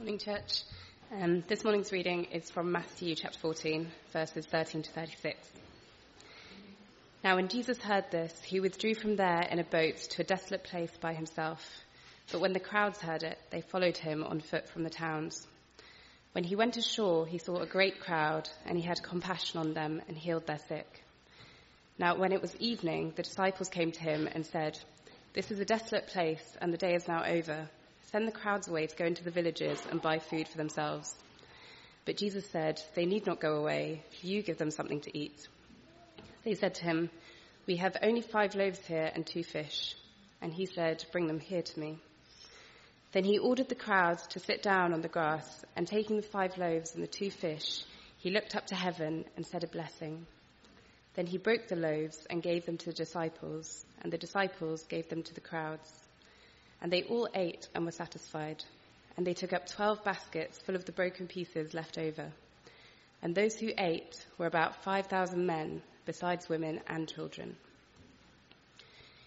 Morning, church. Um, this morning's reading is from Matthew chapter 14, verses 13 to 36. Now, when Jesus heard this, he withdrew from there in a boat to a desolate place by himself. But when the crowds heard it, they followed him on foot from the towns. When he went ashore, he saw a great crowd, and he had compassion on them and healed their sick. Now, when it was evening, the disciples came to him and said, This is a desolate place, and the day is now over Send the crowds away to go into the villages and buy food for themselves. But Jesus said, They need not go away. You give them something to eat. They said to him, We have only five loaves here and two fish. And he said, Bring them here to me. Then he ordered the crowds to sit down on the grass, and taking the five loaves and the two fish, he looked up to heaven and said a blessing. Then he broke the loaves and gave them to the disciples, and the disciples gave them to the crowds. And they all ate and were satisfied. And they took up twelve baskets full of the broken pieces left over. And those who ate were about 5,000 men, besides women and children.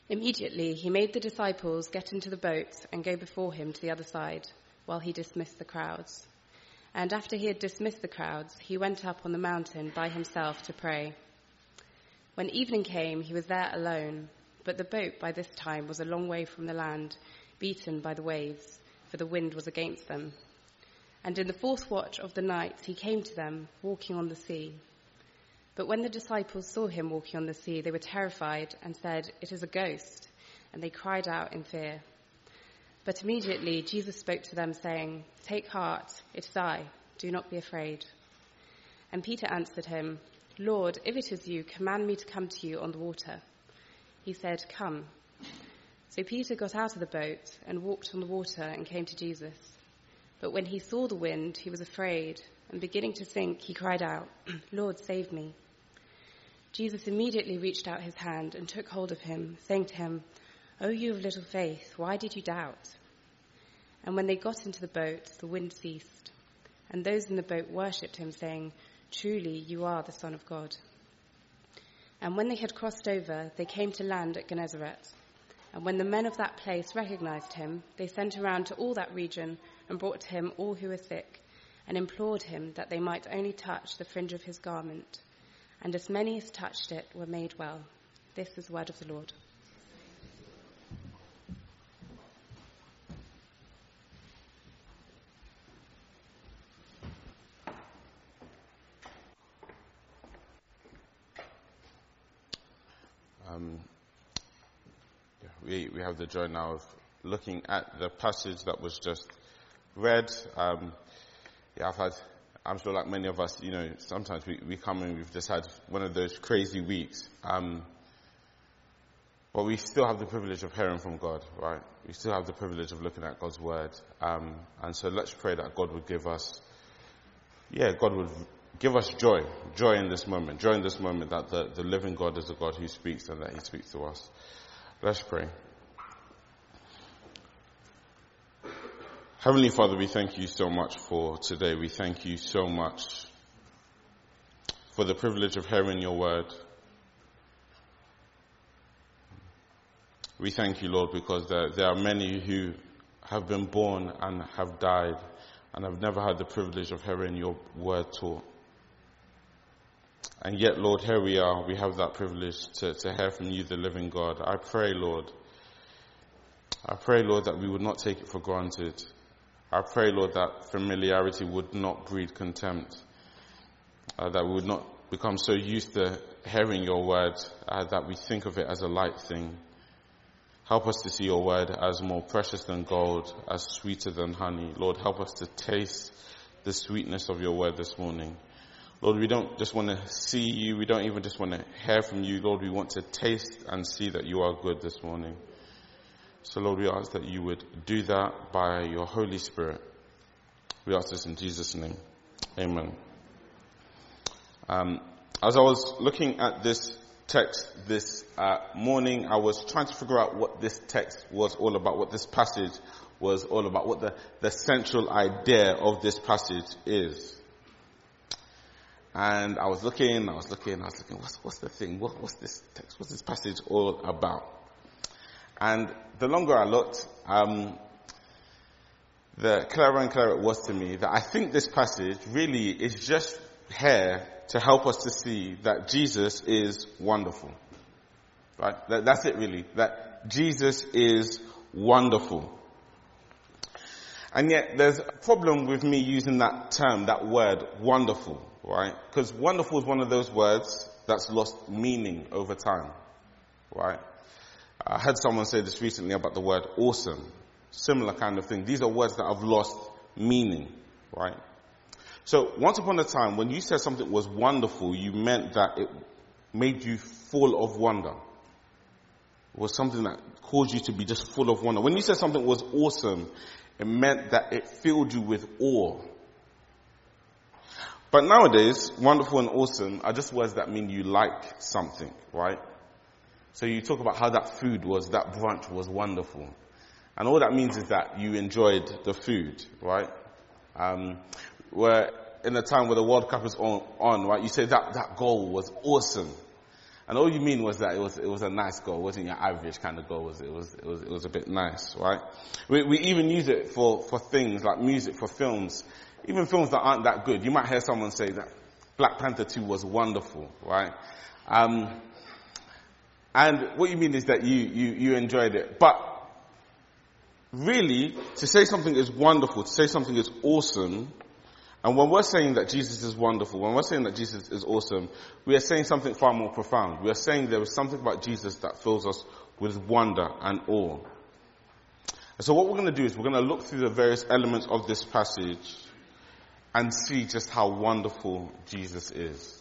Immediately he made the disciples get into the boats and go before him to the other side, while he dismissed the crowds. And after he had dismissed the crowds, he went up on the mountain by himself to pray. When evening came, he was there alone, but the boat by this time was a long way from the land beaten by the waves, for the wind was against them. And in the fourth watch of the night he came to them, walking on the sea. But when the disciples saw him walking on the sea, they were terrified and said, It is a ghost. And they cried out in fear. But immediately Jesus spoke to them, saying, Take heart, it is I, do not be afraid. And Peter answered him, Lord, if it is you, command me to come to you on the water. He said, Come. So Peter got out of the boat and walked on the water and came to Jesus. But when he saw the wind, he was afraid, and beginning to sink, he cried out, Lord, save me. Jesus immediately reached out his hand and took hold of him, saying to him, O you of little faith, why did you doubt? And when they got into the boat, the wind ceased, and those in the boat worshipped him, saying, Truly, you are the Son of God. And when they had crossed over, they came to land at Gennesaret. And when the men of that place recognized him, they sent around to all that region and brought to him all who were sick, and implored him that they might only touch the fringe of his garment. And as many as touched it were made well. This is the word of the Lord. Um, we, have the joy now of looking at the passage that was just read. Um, yeah, I've had, I'm sure like many of us, you know, sometimes we, we come and we've just had one of those crazy weeks. Um, but we still have the privilege of hearing from God, right? We still have the privilege of looking at God's word. Um, and so let's pray that God would give us, yeah, God would give us joy, joy in this moment, joy in this moment that the, the living God is the God who speaks and that he speaks to us. Let's pray. Heavenly Father, we thank you so much for today. We thank you so much for the privilege of hearing your word. We thank you, Lord, because there, there are many who have been born and have died and have never had the privilege of hearing your word taught. And yet, Lord, here we are. We have that privilege to, to hear from you, the living God. I pray, Lord. I pray, Lord, that we would not take it for granted. I pray, Lord, that familiarity would not breed contempt. Uh, that we would not become so used to hearing your word uh, that we think of it as a light thing. Help us to see your word as more precious than gold, as sweeter than honey. Lord, help us to taste the sweetness of your word this morning. Lord, we don't just want to see you. We don't even just want to hear from you. Lord, we want to taste and see that you are good this morning. So Lord, we ask that you would do that by your Holy Spirit. We ask this in Jesus' name. Amen. Um, as I was looking at this text this uh, morning, I was trying to figure out what this text was all about, what this passage was all about, what the, the central idea of this passage is. And I was looking, I was looking, I was looking, what's, what's the thing? What, what's this text? What's this passage all about? And the longer I looked, um, the clearer and clearer it was to me that I think this passage really is just here to help us to see that Jesus is wonderful. Right? That, that's it really. That Jesus is wonderful. And yet there's a problem with me using that term, that word, wonderful, right? Because wonderful is one of those words that's lost meaning over time, right? I heard someone say this recently about the word awesome. Similar kind of thing. These are words that have lost meaning, right? So once upon a time, when you said something was wonderful, you meant that it made you full of wonder. It was something that caused you to be just full of wonder. When you said something was awesome, it meant that it filled you with awe. But nowadays, wonderful and awesome are just words that mean you like something, right? So you talk about how that food was, that brunch was wonderful. And all that means is that you enjoyed the food, right? Um, where in a time where the World Cup is on, on, right, you say that, that goal was awesome. And all you mean was that it was, it was a nice goal. It wasn't your average kind of goal. It was, it was, it was, it was a bit nice, right? We, we even use it for, for things like music, for films. Even films that aren't that good. You might hear someone say that Black Panther 2 was wonderful, right? Um, and what you mean is that you, you, you enjoyed it. But really, to say something is wonderful, to say something is awesome, and when we're saying that Jesus is wonderful, when we're saying that Jesus is awesome, we are saying something far more profound. We are saying there is something about Jesus that fills us with wonder and awe. And so what we're going to do is we're going to look through the various elements of this passage and see just how wonderful Jesus is.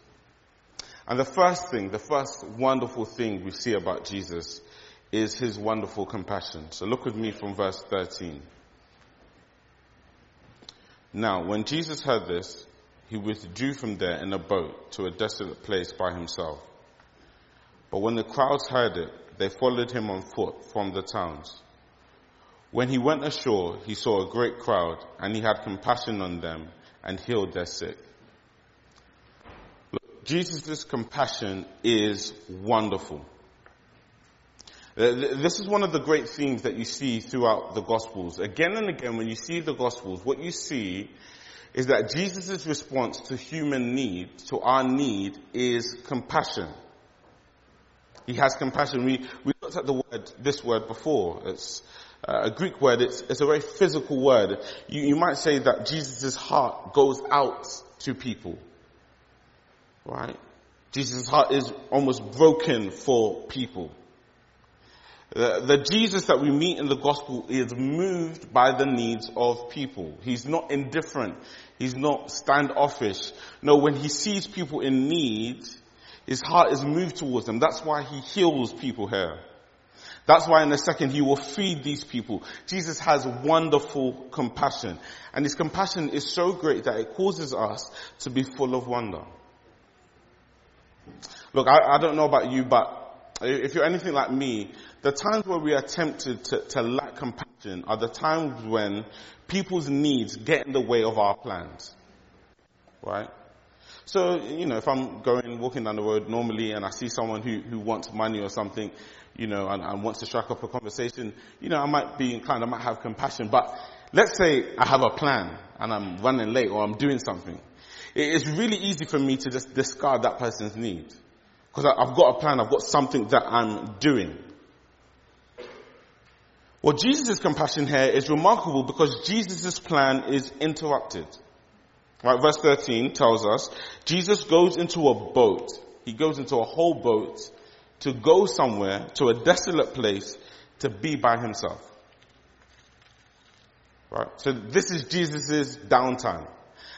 And the first thing, the first wonderful thing we see about Jesus is his wonderful compassion. So look with me from verse 13. Now, when Jesus heard this, he withdrew from there in a boat to a desolate place by himself. But when the crowds heard it, they followed him on foot from the towns. When he went ashore, he saw a great crowd, and he had compassion on them and healed their sick. Jesus' compassion is wonderful. Uh, this is one of the great themes that you see throughout the Gospels. Again and again, when you see the Gospels, what you see is that Jesus' response to human need, to our need, is compassion. He has compassion. We, we looked at the word, this word before. It's uh, a Greek word. It's, it's a very physical word. You, you might say that Jesus' heart goes out to people. Right? Jesus' heart is almost broken for people. The, the, Jesus that we meet in the gospel is moved by the needs of people. He's not indifferent. He's not standoffish. No, when he sees people in need, his heart is moved towards them. That's why he heals people here. That's why in a second he will feed these people. Jesus has wonderful compassion. And his compassion is so great that it causes us to be full of wonder. Look, I, I don't know about you, but if you're anything like me, the times where we are tempted to, to lack compassion are the times when people's needs get in the way of our plans. Right? So, you know, if I'm going, walking down the road normally and I see someone who, who wants money or something, you know, and, and wants to strike up a conversation, you know, I might be inclined, I might have compassion. But let's say I have a plan and I'm running late or I'm doing something. It's really easy for me to just discard that person's need. Because I've got a plan, I've got something that I'm doing. Well, Jesus' compassion here is remarkable because Jesus' plan is interrupted. Right, verse 13 tells us, Jesus goes into a boat. He goes into a whole boat to go somewhere, to a desolate place, to be by himself. Right? So this is Jesus' downtime.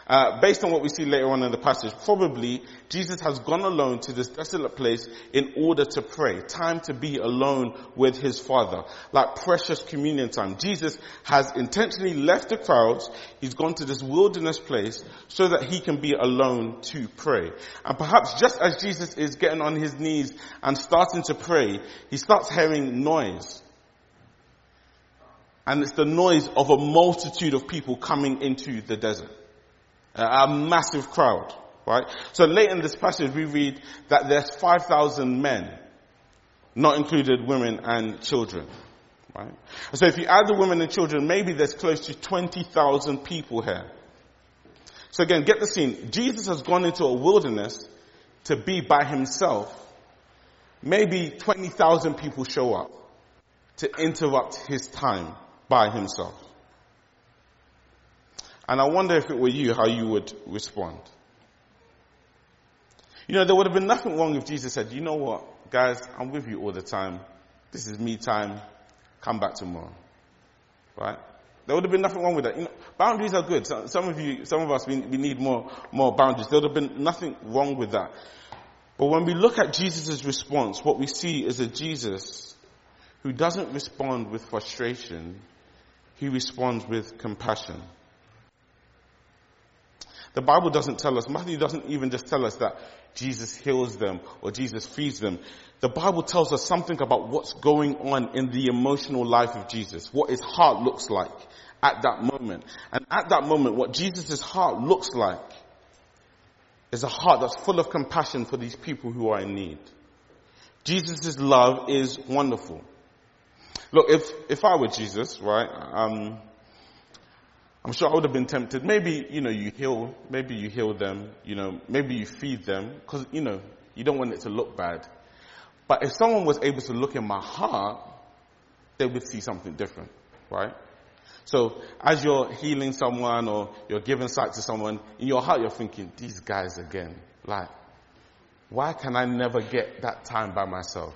Uh, based on what we see later on in the passage, probably Jesus has gone alone to this desolate place in order to pray. Time to be alone with his Father. Like precious communion time. Jesus has intentionally left the crowds. He's gone to this wilderness place so that he can be alone to pray. And perhaps just as Jesus is getting on his knees and starting to pray, he starts hearing noise. And it's the noise of a multitude of people coming into the desert. A massive crowd, right? So late in this passage we read that there's 5,000 men, not included women and children, Right? So if you add the women and children, maybe there's close to 20,000 people here. So again, get the scene. Jesus has gone into a wilderness to be by himself. Maybe 20,000 people show up to interrupt his time by himself. And I wonder if it were you, how you would respond. You know, there would have been nothing wrong if Jesus said, you know what, guys, I'm with you all the time. This is me time. Come back tomorrow. Right? There would have been nothing wrong with that. You know, boundaries are good. Some of you, some of us, we, we need more, more boundaries. There would have been nothing wrong with that. But when we look at Jesus' response, what we see is a Jesus who doesn't respond with frustration, he responds with compassion. The Bible doesn't tell us, Matthew doesn't even just tell us that Jesus heals them or Jesus feeds them. The Bible tells us something about what's going on in the emotional life of Jesus, what his heart looks like at that moment. And at that moment, what Jesus' heart looks like is a heart that's full of compassion for these people who are in need. Jesus' love is wonderful. Look, if, if I were Jesus, right, um, I'm sure I would have been tempted. Maybe, you know, you heal, maybe you heal them, you know, maybe you feed them, because, you know, you don't want it to look bad. But if someone was able to look in my heart, they would see something different, right? So as you're healing someone or you're giving sight to someone, in your heart you're thinking, these guys again, like, why can I never get that time by myself?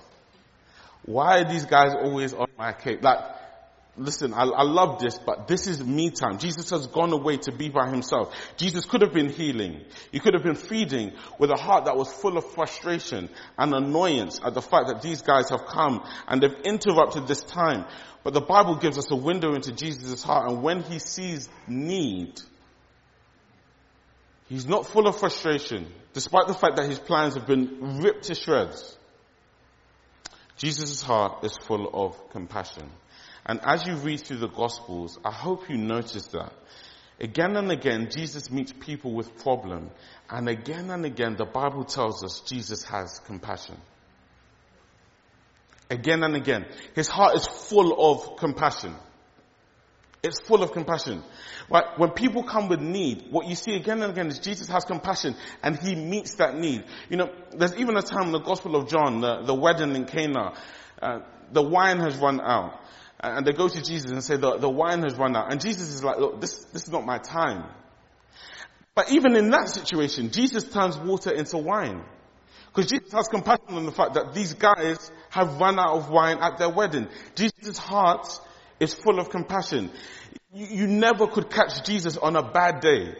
Why are these guys always on my case? Like, listen, I, I, love this, but this is me time. Jesus has gone away to be by himself. Jesus could have been healing. He could have been feeding with a heart that was full of frustration and annoyance at the fact that these guys have come and they've interrupted this time. But the Bible gives us a window into Jesus' heart and when he sees need, he's not full of frustration, despite the fact that his plans have been ripped to shreds. Jesus' heart is full of compassion. And as you read through the Gospels, I hope you notice that. Again and again, Jesus meets people with problem. And again and again, the Bible tells us Jesus has compassion. Again and again. His heart is full of compassion. It's full of compassion. Right? When people come with need, what you see again and again is Jesus has compassion and he meets that need. You know, there's even a time in the Gospel of John, the, the wedding in Cana, uh, the wine has run out. And they go to Jesus and say, the, the wine has run out. And Jesus is like, look, this, this is not my time. But even in that situation, Jesus turns water into wine. Because Jesus has compassion on the fact that these guys have run out of wine at their wedding. Jesus' heart is full of compassion. You, you never could catch Jesus on a bad day.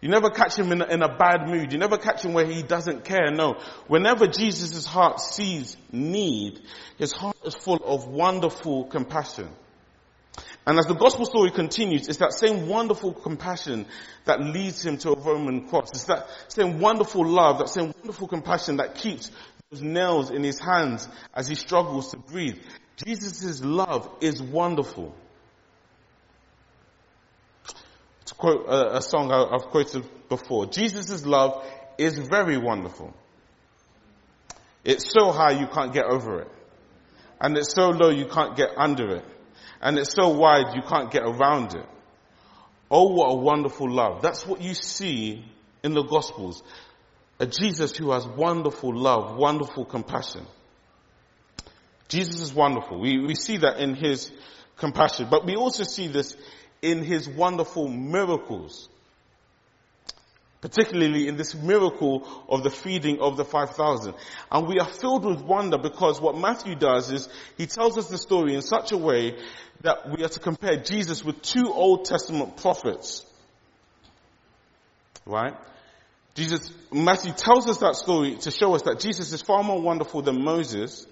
You never catch him in a, in a bad mood. You never catch him where he doesn't care. No. Whenever Jesus' heart sees need, his heart is full of wonderful compassion. And as the gospel story continues, it's that same wonderful compassion that leads him to a Roman cross. It's that same wonderful love, that same wonderful compassion that keeps those nails in his hands as he struggles to breathe. Jesus' love is wonderful. To quote a, a song I, I've quoted before, Jesus' love is very wonderful. It's so high you can't get over it. And it's so low you can't get under it. And it's so wide you can't get around it. Oh, what a wonderful love. That's what you see in the Gospels. A Jesus who has wonderful love, wonderful compassion. Jesus is wonderful. We, we see that in his compassion, but we also see this in his wonderful miracles. Particularly in this miracle of the feeding of the 5,000. And we are filled with wonder because what Matthew does is he tells us the story in such a way that we are to compare Jesus with two Old Testament prophets. Right? Jesus, Matthew tells us that story to show us that Jesus is far more wonderful than Moses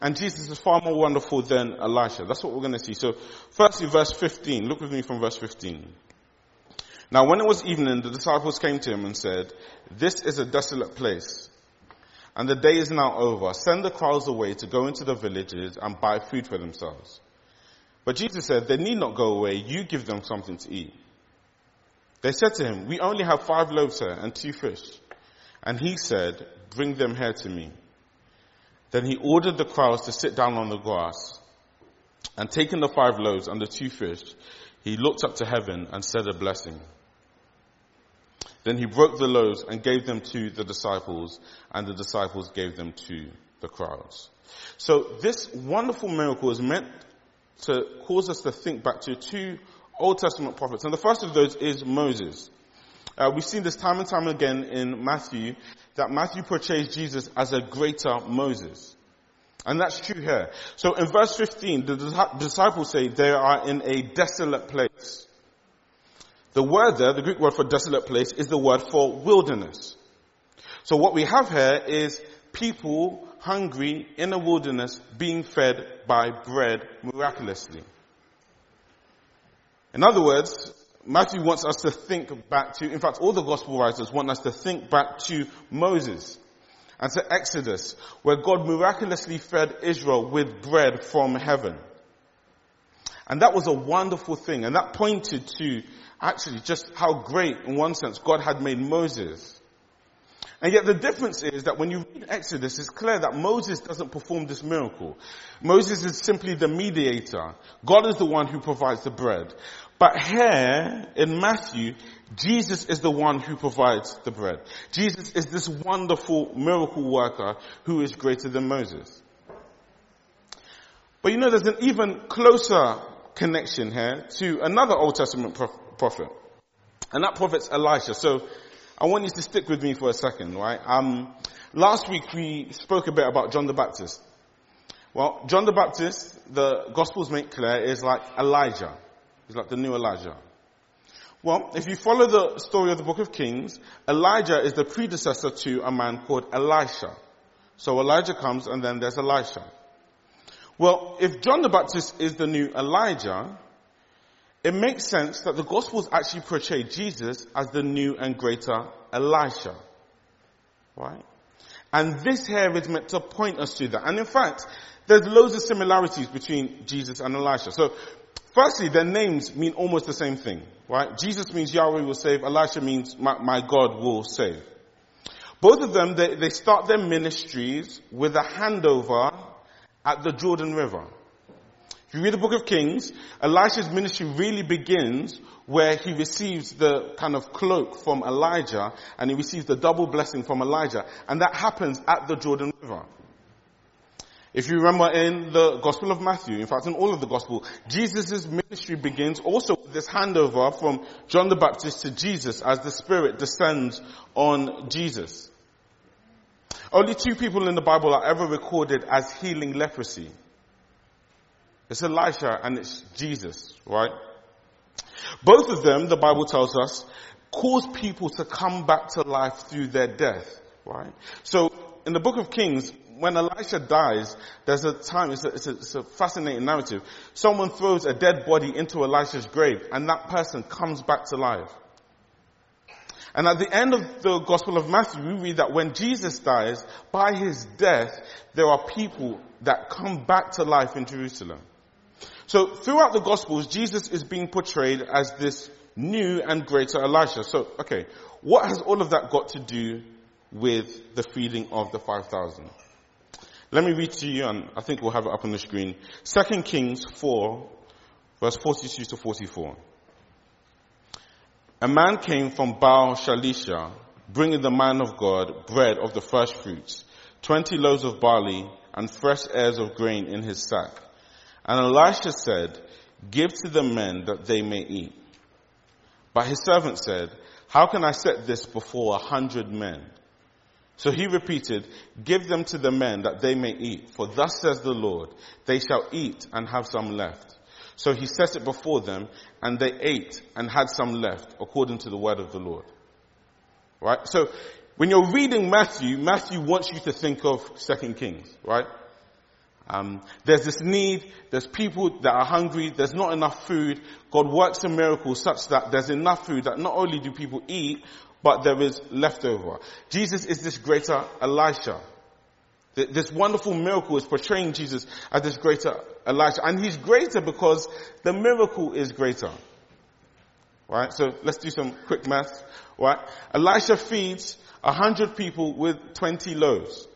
and Jesus is far more wonderful than Elisha. That's what we're going to see. So firstly, verse 15. Look with me from verse 15. Now when it was evening, the disciples came to him and said, this is a desolate place. And the day is now over. Send the crowds away to go into the villages and buy food for themselves. But Jesus said, they need not go away. You give them something to eat. They said to him, we only have five loaves here and two fish. And he said, bring them here to me. Then he ordered the crowds to sit down on the grass. And taking the five loaves and the two fish, he looked up to heaven and said a blessing. Then he broke the loaves and gave them to the disciples, and the disciples gave them to the crowds. So this wonderful miracle is meant to cause us to think back to two Old Testament prophets. And the first of those is Moses. Uh, we've seen this time and time again in Matthew, that Matthew portrays Jesus as a greater Moses. And that's true here. So in verse 15, the disciples say they are in a desolate place. The word there, the Greek word for desolate place, is the word for wilderness. So what we have here is people hungry in a wilderness being fed by bread miraculously. In other words, Matthew wants us to think back to, in fact, all the gospel writers want us to think back to Moses and to Exodus, where God miraculously fed Israel with bread from heaven. And that was a wonderful thing, and that pointed to actually just how great, in one sense, God had made Moses. And yet the difference is that when you read Exodus, it's clear that Moses doesn't perform this miracle. Moses is simply the mediator. God is the one who provides the bread. But here in Matthew, Jesus is the one who provides the bread. Jesus is this wonderful miracle worker who is greater than Moses. But you know, there's an even closer connection here to another Old Testament prophet. And that prophet's Elisha. So I want you to stick with me for a second, right? Um, last week we spoke a bit about John the Baptist. Well, John the Baptist, the Gospels make clear, is like Elijah. He's like the new Elijah. Well, if you follow the story of the book of Kings, Elijah is the predecessor to a man called Elisha. So Elijah comes and then there's Elisha. Well, if John the Baptist is the new Elijah, it makes sense that the Gospels actually portray Jesus as the new and greater Elisha. Right? And this here is meant to point us to that. And in fact, there's loads of similarities between Jesus and Elisha. So Firstly, their names mean almost the same thing, right? Jesus means Yahweh will save. Elisha means my, my God will save. Both of them, they, they start their ministries with a handover at the Jordan River. If you read the book of Kings, Elisha's ministry really begins where he receives the kind of cloak from Elijah and he receives the double blessing from Elijah. And that happens at the Jordan River. If you remember in the Gospel of Matthew, in fact in all of the Gospel, Jesus' ministry begins also with this handover from John the Baptist to Jesus as the Spirit descends on Jesus. Only two people in the Bible are ever recorded as healing leprosy. It's Elisha and it's Jesus, right? Both of them, the Bible tells us, cause people to come back to life through their death, right? So in the book of Kings, when Elisha dies, there's a time, it's a, it's, a, it's a, fascinating narrative. Someone throws a dead body into Elisha's grave and that person comes back to life. And at the end of the Gospel of Matthew, we read that when Jesus dies, by his death, there are people that come back to life in Jerusalem. So throughout the Gospels, Jesus is being portrayed as this new and greater Elisha. So, okay, what has all of that got to do with the feeding of the 5,000? Let me read to you, and I think we'll have it up on the screen. 2 Kings 4, verse 42 to 44. A man came from Baal Shalisha, bringing the man of God bread of the first fruits, 20 loaves of barley, and fresh ears of grain in his sack. And Elisha said, Give to the men that they may eat. But his servant said, How can I set this before a hundred men? So he repeated, give them to the men that they may eat, for thus says the Lord, they shall eat and have some left. So he set it before them and they ate and had some left according to the word of the Lord. Right? So when you're reading Matthew, Matthew wants you to think of Second Kings, right? Um, there's this need, there's people that are hungry, there's not enough food. God works a miracle such that there's enough food that not only do people eat, but there is leftover. Jesus is this greater Elisha. This wonderful miracle is portraying Jesus as this greater Elisha. And he's greater because the miracle is greater. Right? So let's do some quick math. Right? Elisha feeds a hundred people with 20 loaves.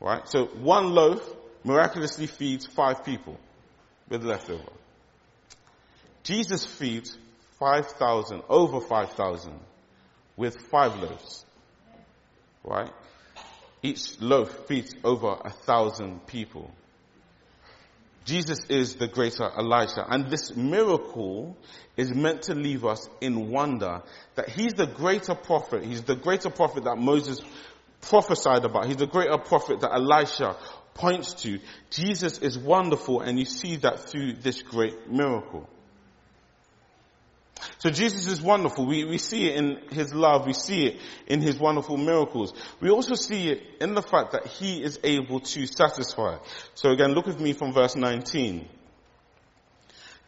Right? So one loaf miraculously feeds five people. with leftover. Jesus feeds 5,000, over 5,000 with five loaves. Right? Each loaf feeds over a thousand people. Jesus is the greater Elijah. And this miracle is meant to leave us in wonder that he's the greater prophet. He's the greater prophet that Moses prophesied about. He's the greater prophet that Elisha points to. Jesus is wonderful and you see that through this great miracle. So Jesus is wonderful. We, we see it in His love. We see it in His wonderful miracles. We also see it in the fact that He is able to satisfy. So again, look with me from verse 19.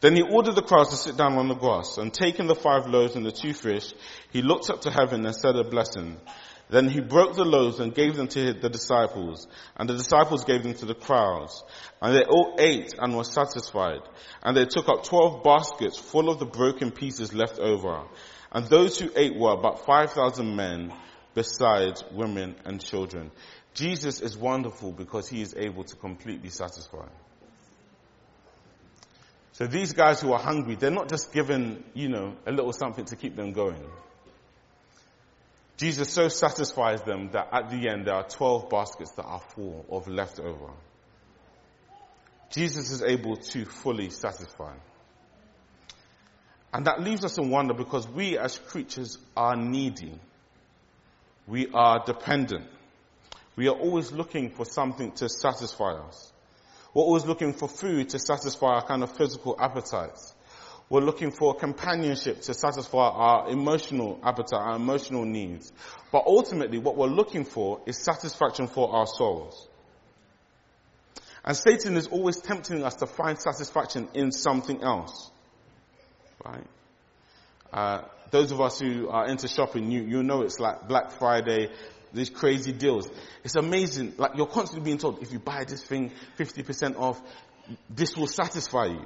Then he ordered the crowds to sit down on the grass, and taking the five loaves and the two fish, he looked up to heaven and said a blessing. Then he broke the loaves and gave them to the disciples, and the disciples gave them to the crowds. And they all ate and were satisfied. And they took up twelve baskets full of the broken pieces left over. And those who ate were about 5,000 men, besides women and children. Jesus is wonderful because he is able to completely satisfy. So these guys who are hungry, they're not just given, you know, a little something to keep them going. Jesus so satisfies them that at the end there are 12 baskets that are full of leftover. Jesus is able to fully satisfy. And that leaves us in wonder because we as creatures are needy. We are dependent. We are always looking for something to satisfy us. We're always looking for food to satisfy our kind of physical appetites. We're looking for companionship to satisfy our emotional appetite, our emotional needs. But ultimately, what we're looking for is satisfaction for our souls. And Satan is always tempting us to find satisfaction in something else. Right? Uh, those of us who are into shopping, you, you know it's like Black Friday, these crazy deals. It's amazing. Like you're constantly being told, if you buy this thing 50% off, this will satisfy you.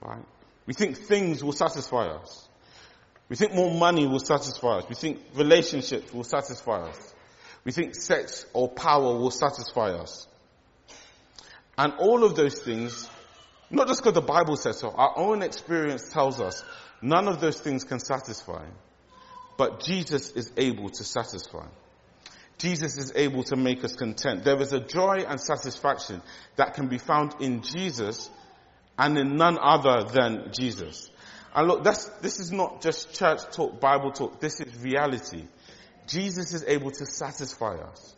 Right? We think things will satisfy us. We think more money will satisfy us. We think relationships will satisfy us. We think sex or power will satisfy us. And all of those things, not just because the Bible says so, our own experience tells us none of those things can satisfy. But Jesus is able to satisfy. Jesus is able to make us content. There is a joy and satisfaction that can be found in Jesus and in none other than Jesus. And look, this is not just church talk, Bible talk. This is reality. Jesus is able to satisfy us.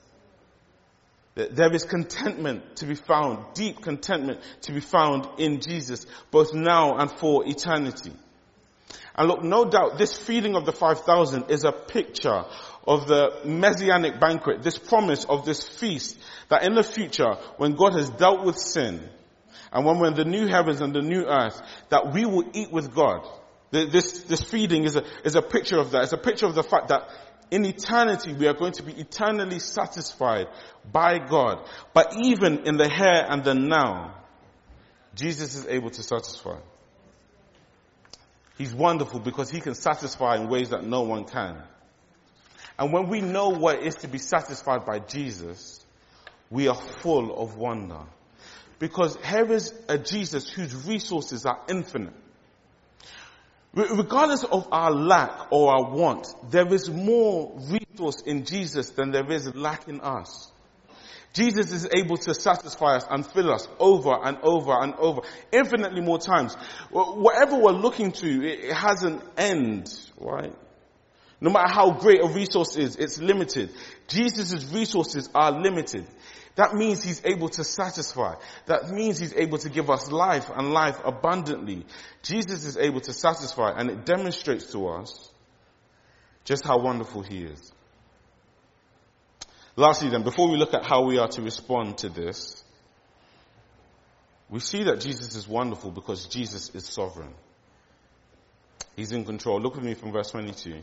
There is contentment to be found, deep contentment to be found in Jesus, both now and for eternity. And look, no doubt this feeding of the 5,000 is a picture of the messianic banquet, this promise of this feast that in the future, when God has dealt with sin, and when we're in the new heavens and the new earth, that we will eat with God. This, this feeding is a, is a picture of that. It's a picture of the fact that in eternity we are going to be eternally satisfied by God. But even in the here and the now, Jesus is able to satisfy. He's wonderful because he can satisfy in ways that no one can. And when we know what it is to be satisfied by Jesus, we are full of wonder. Because here is a Jesus whose resources are infinite. Regardless of our lack or our want, there is more resource in Jesus than there is lack in us. Jesus is able to satisfy us and fill us over and over and over, infinitely more times. Whatever we're looking to, it has an end, right? No matter how great a resource is, it's limited. Jesus' resources are limited. That means he's able to satisfy. That means he's able to give us life and life abundantly. Jesus is able to satisfy and it demonstrates to us just how wonderful he is. Lastly then, before we look at how we are to respond to this, we see that Jesus is wonderful because Jesus is sovereign. He's in control. Look with me from verse 22.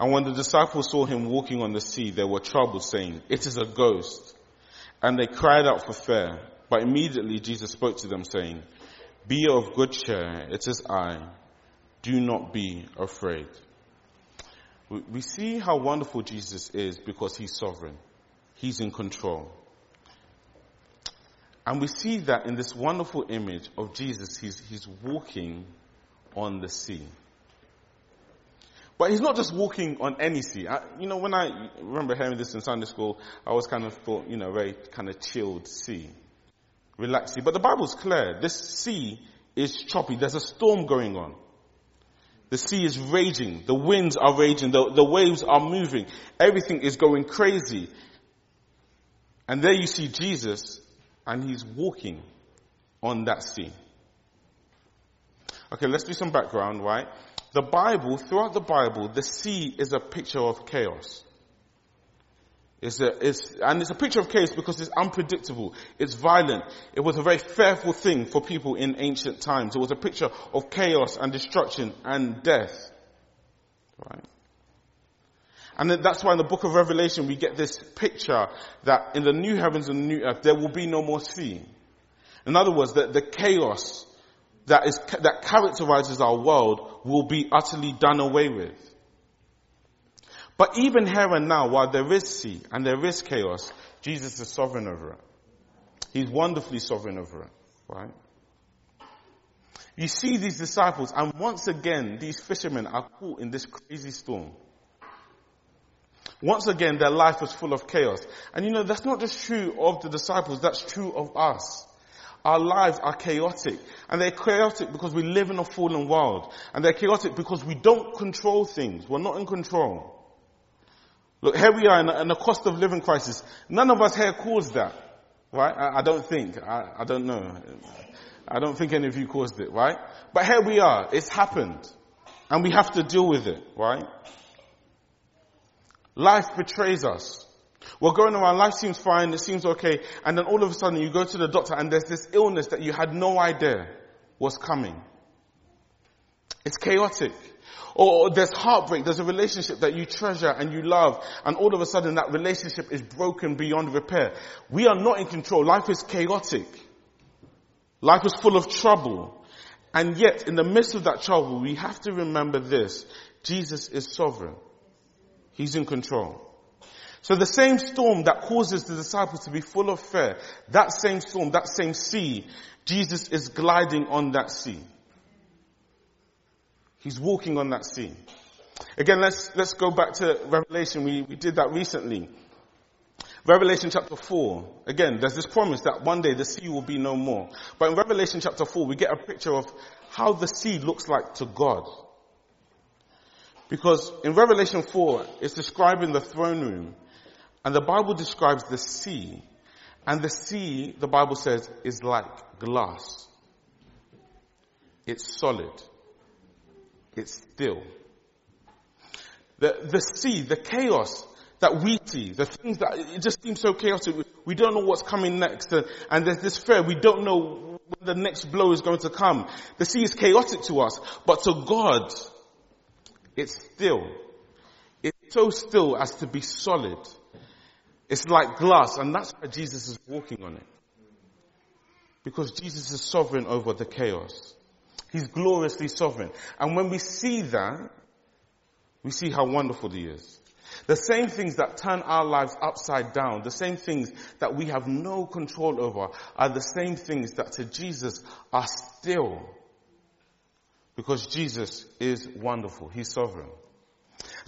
And when the disciples saw him walking on the sea, they were troubled, saying, It is a ghost. And they cried out for fear. But immediately Jesus spoke to them, saying, Be of good cheer, it is I. Do not be afraid. We see how wonderful Jesus is because he's sovereign. He's in control. And we see that in this wonderful image of Jesus, he's, he's walking on the sea. But he's not just walking on any sea. I, you know, when I remember hearing this in Sunday school, I was kind of thought, you know, very kind of chilled sea. Relaxed sea. But the Bible's clear. This sea is choppy. There's a storm going on. The sea is raging. The winds are raging. The, the waves are moving. Everything is going crazy. And there you see Jesus and he's walking on that sea. Okay, let's do some background, right? The Bible, throughout the Bible, the sea is a picture of chaos. It's a, it's, and it's a picture of chaos because it's unpredictable. It's violent. It was a very fearful thing for people in ancient times. It was a picture of chaos and destruction and death. Right? And that's why in the book of Revelation we get this picture that in the new heavens and new earth there will be no more sea. In other words, that the chaos that is, that characterizes our world will be utterly done away with. But even here and now, while there is sea and there is chaos, Jesus is sovereign over it. He's wonderfully sovereign over it, right? You see these disciples and once again these fishermen are caught in this crazy storm. Once again, their life was full of chaos. And you know, that's not just true of the disciples, that's true of us. Our lives are chaotic. And they're chaotic because we live in a fallen world. And they're chaotic because we don't control things. We're not in control. Look, here we are in a, in a cost of living crisis. None of us here caused that. Right? I, I don't think. I, I don't know. I don't think any of you caused it, right? But here we are. It's happened. And we have to deal with it, right? Life betrays us. We're going around, life seems fine, it seems okay, and then all of a sudden you go to the doctor and there's this illness that you had no idea was coming. It's chaotic. Or there's heartbreak, there's a relationship that you treasure and you love, and all of a sudden that relationship is broken beyond repair. We are not in control. Life is chaotic. Life is full of trouble. And yet, in the midst of that trouble, we have to remember this. Jesus is sovereign. He's in control. So the same storm that causes the disciples to be full of fear, that same storm, that same sea, Jesus is gliding on that sea. He's walking on that sea. Again, let's, let's go back to Revelation. We, we did that recently. Revelation chapter 4, again, there's this promise that one day the sea will be no more. But in Revelation chapter 4, we get a picture of how the sea looks like to God. Because in Revelation 4, it's describing the throne room. And the Bible describes the sea. And the sea, the Bible says, is like glass. It's solid. It's still. The, the sea, the chaos that we see, the things that, it just seems so chaotic. We don't know what's coming next. And, and there's this fear. We don't know when the next blow is going to come. The sea is chaotic to us. But to God, it's still. It's so still as to be solid. It's like glass, and that's why Jesus is walking on it. Because Jesus is sovereign over the chaos. He's gloriously sovereign. And when we see that, we see how wonderful he is. The same things that turn our lives upside down, the same things that we have no control over, are the same things that to Jesus are still because Jesus is wonderful. He's sovereign.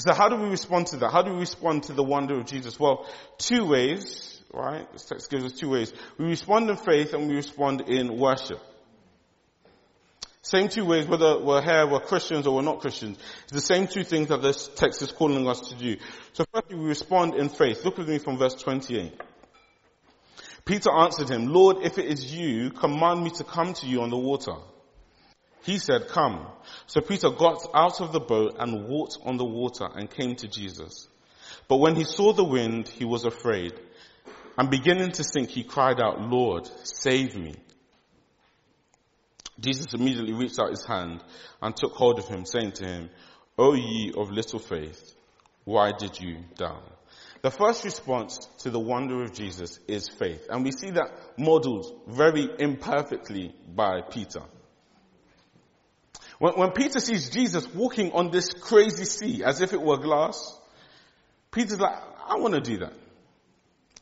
So how do we respond to that? How do we respond to the wonder of Jesus? Well, two ways, right? This text gives us two ways. We respond in faith and we respond in worship. Same two ways, whether we're here, we're Christians or we're not Christians. It's the same two things that this text is calling us to do. So firstly, we respond in faith. Look with me from verse 28. Peter answered him, Lord, if it is you, command me to come to you on the water. He said, come. So Peter got out of the boat and walked on the water and came to Jesus. But when he saw the wind, he was afraid. And beginning to sink, he cried out, Lord, save me. Jesus immediately reached out his hand and took hold of him, saying to him, O ye of little faith, why did you doubt? The first response to the wonder of Jesus is faith. And we see that modeled very imperfectly by Peter. When, when, Peter sees Jesus walking on this crazy sea as if it were glass, Peter's like, I want to do that.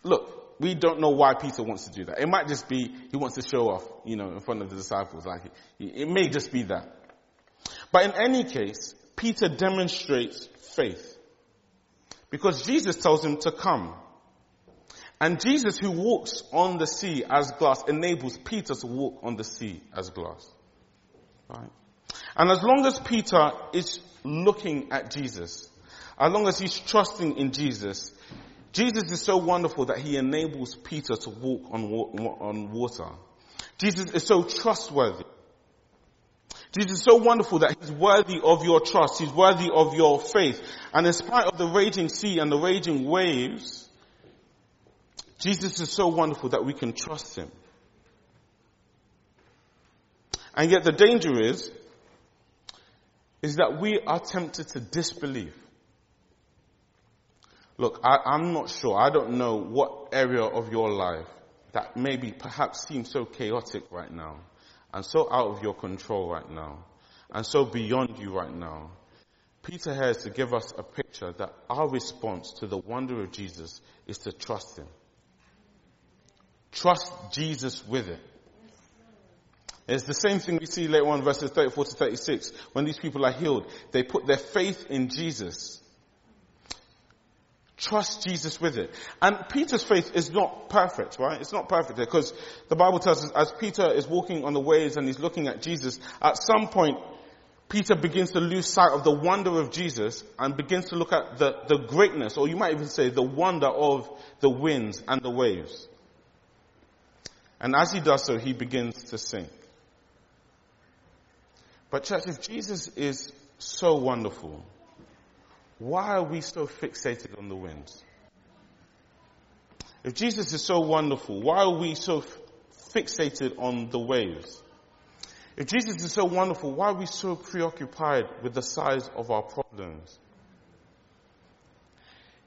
Look, we don't know why Peter wants to do that. It might just be he wants to show off, you know, in front of the disciples. Like, it may just be that. But in any case, Peter demonstrates faith. Because Jesus tells him to come. And Jesus who walks on the sea as glass enables Peter to walk on the sea as glass. Right? And as long as Peter is looking at Jesus, as long as he's trusting in Jesus, Jesus is so wonderful that he enables Peter to walk on, on water. Jesus is so trustworthy. Jesus is so wonderful that he's worthy of your trust. He's worthy of your faith. And in spite of the raging sea and the raging waves, Jesus is so wonderful that we can trust him. And yet the danger is, is that we are tempted to disbelieve. Look, I, am not sure. I don't know what area of your life that maybe perhaps seems so chaotic right now and so out of your control right now and so beyond you right now. Peter here is to give us a picture that our response to the wonder of Jesus is to trust him. Trust Jesus with it. It's the same thing we see later on verses 34 to 36. When these people are healed, they put their faith in Jesus. Trust Jesus with it. And Peter's faith is not perfect, right? It's not perfect because the Bible tells us as Peter is walking on the waves and he's looking at Jesus, at some point, Peter begins to lose sight of the wonder of Jesus and begins to look at the, the greatness, or you might even say the wonder of the winds and the waves. And as he does so, he begins to sink. But church, if Jesus is so wonderful, why are we so fixated on the winds? If Jesus is so wonderful, why are we so fixated on the waves? If Jesus is so wonderful, why are we so preoccupied with the size of our problems?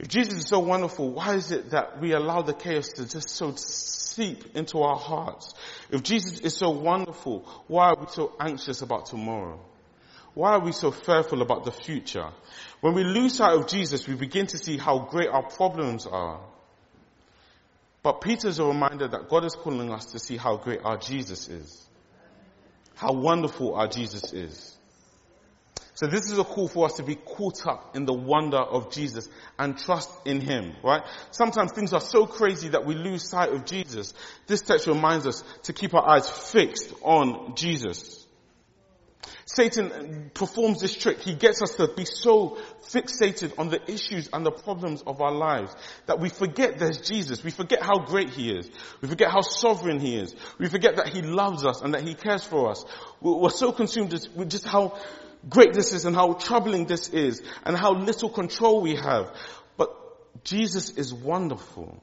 If Jesus is so wonderful, why is it that we allow the chaos to just so seep into our hearts? If Jesus is so wonderful, why are we so anxious about tomorrow? Why are we so fearful about the future? When we lose sight of Jesus, we begin to see how great our problems are. But Peter's a reminder that God is calling us to see how great our Jesus is. How wonderful our Jesus is. So this is a call for us to be caught up in the wonder of Jesus and trust in Him, right? Sometimes things are so crazy that we lose sight of Jesus. This text reminds us to keep our eyes fixed on Jesus. Satan performs this trick. He gets us to be so fixated on the issues and the problems of our lives that we forget there's Jesus. We forget how great He is. We forget how sovereign He is. We forget that He loves us and that He cares for us. We're so consumed with just how great this is and how troubling this is and how little control we have. But Jesus is wonderful.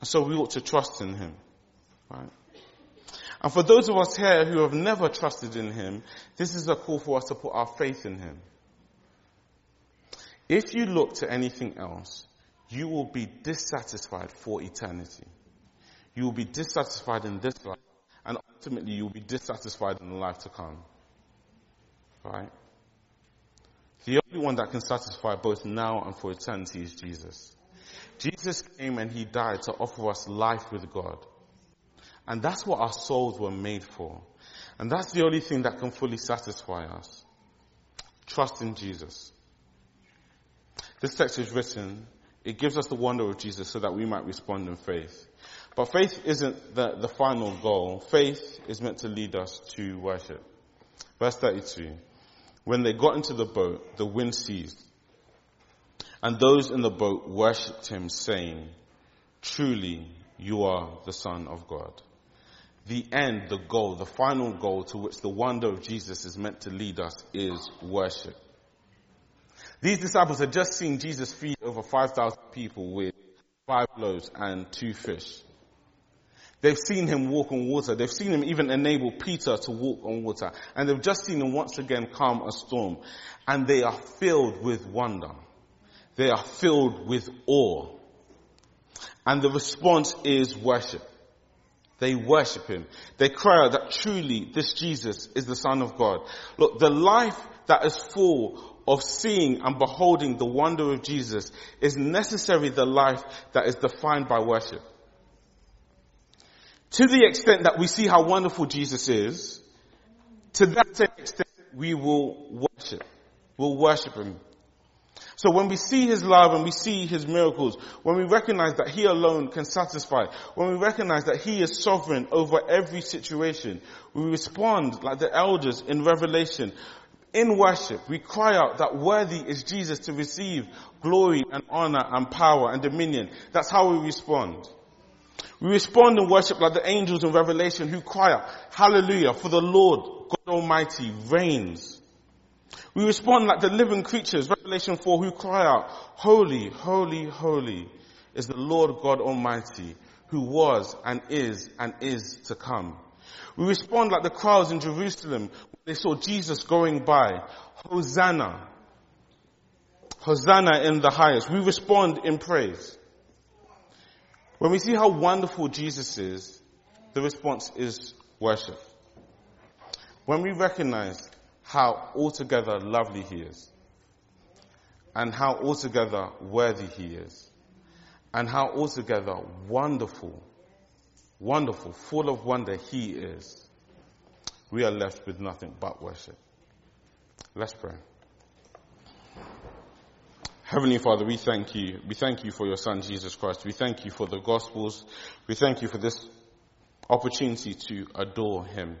And so we ought to trust in Him. Right? And for those of us here who have never trusted in Him, this is a call for us to put our faith in Him. If you look to anything else, you will be dissatisfied for eternity. You will be dissatisfied in this life, and ultimately you will be dissatisfied in the life to come. Right? The only one that can satisfy both now and for eternity is Jesus. Jesus came and He died to offer us life with God. And that's what our souls were made for. And that's the only thing that can fully satisfy us. Trust in Jesus. This text is written, it gives us the wonder of Jesus so that we might respond in faith. But faith isn't the, the final goal. Faith is meant to lead us to worship. Verse 32. When they got into the boat, the wind ceased. And those in the boat worshipped him saying, truly you are the son of God the end, the goal, the final goal to which the wonder of Jesus is meant to lead us is worship. These disciples had just seen Jesus feed over 5,000 people with five loaves and two fish. They've seen him walk on water. They've seen him even enable Peter to walk on water. And they've just seen him once again calm a storm. And they are filled with wonder. They are filled with awe. And the response is worship. They worship him. They cry out that truly this Jesus is the Son of God. Look, the life that is full of seeing and beholding the wonder of Jesus is necessarily the life that is defined by worship. To the extent that we see how wonderful Jesus is, to that extent we will worship. We'll worship Him. So when we see His love and we see His miracles, when we recognize that He alone can satisfy, when we recognize that He is sovereign over every situation, we respond like the elders in Revelation, in worship, we cry out that worthy is Jesus to receive glory and honor and power and dominion. That's how we respond. We respond in worship like the angels in Revelation who cry out, hallelujah, for the Lord God Almighty reigns. We respond like the living creatures, Revelation 4, who cry out, holy, holy, holy is the Lord God Almighty who was and is and is to come. We respond like the crowds in Jerusalem they saw Jesus going by. Hosanna. Hosanna in the highest. We respond in praise. When we see how wonderful Jesus is, the response is worship. When we recognize how altogether lovely he is, and how altogether worthy he is, and how altogether wonderful, wonderful, full of wonder he is, we are left with nothing but worship. Let's pray. Heavenly Father, we thank you. We thank you for your Son, Jesus Christ. We thank you for the Gospels. We thank you for this opportunity to adore Him,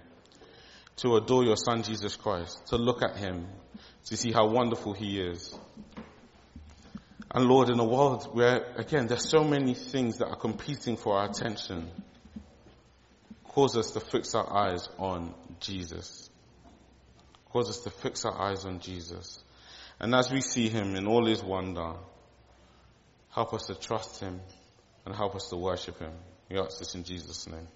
to adore your Son, Jesus Christ, to look at Him, to see how wonderful He is. And Lord, in a world where, again, there's so many things that are competing for our attention, cause us to fix our eyes on Jesus. Cause us to fix our eyes on Jesus. And as we see him in all his wonder, help us to trust him and help us to worship him. We ask this in Jesus' name.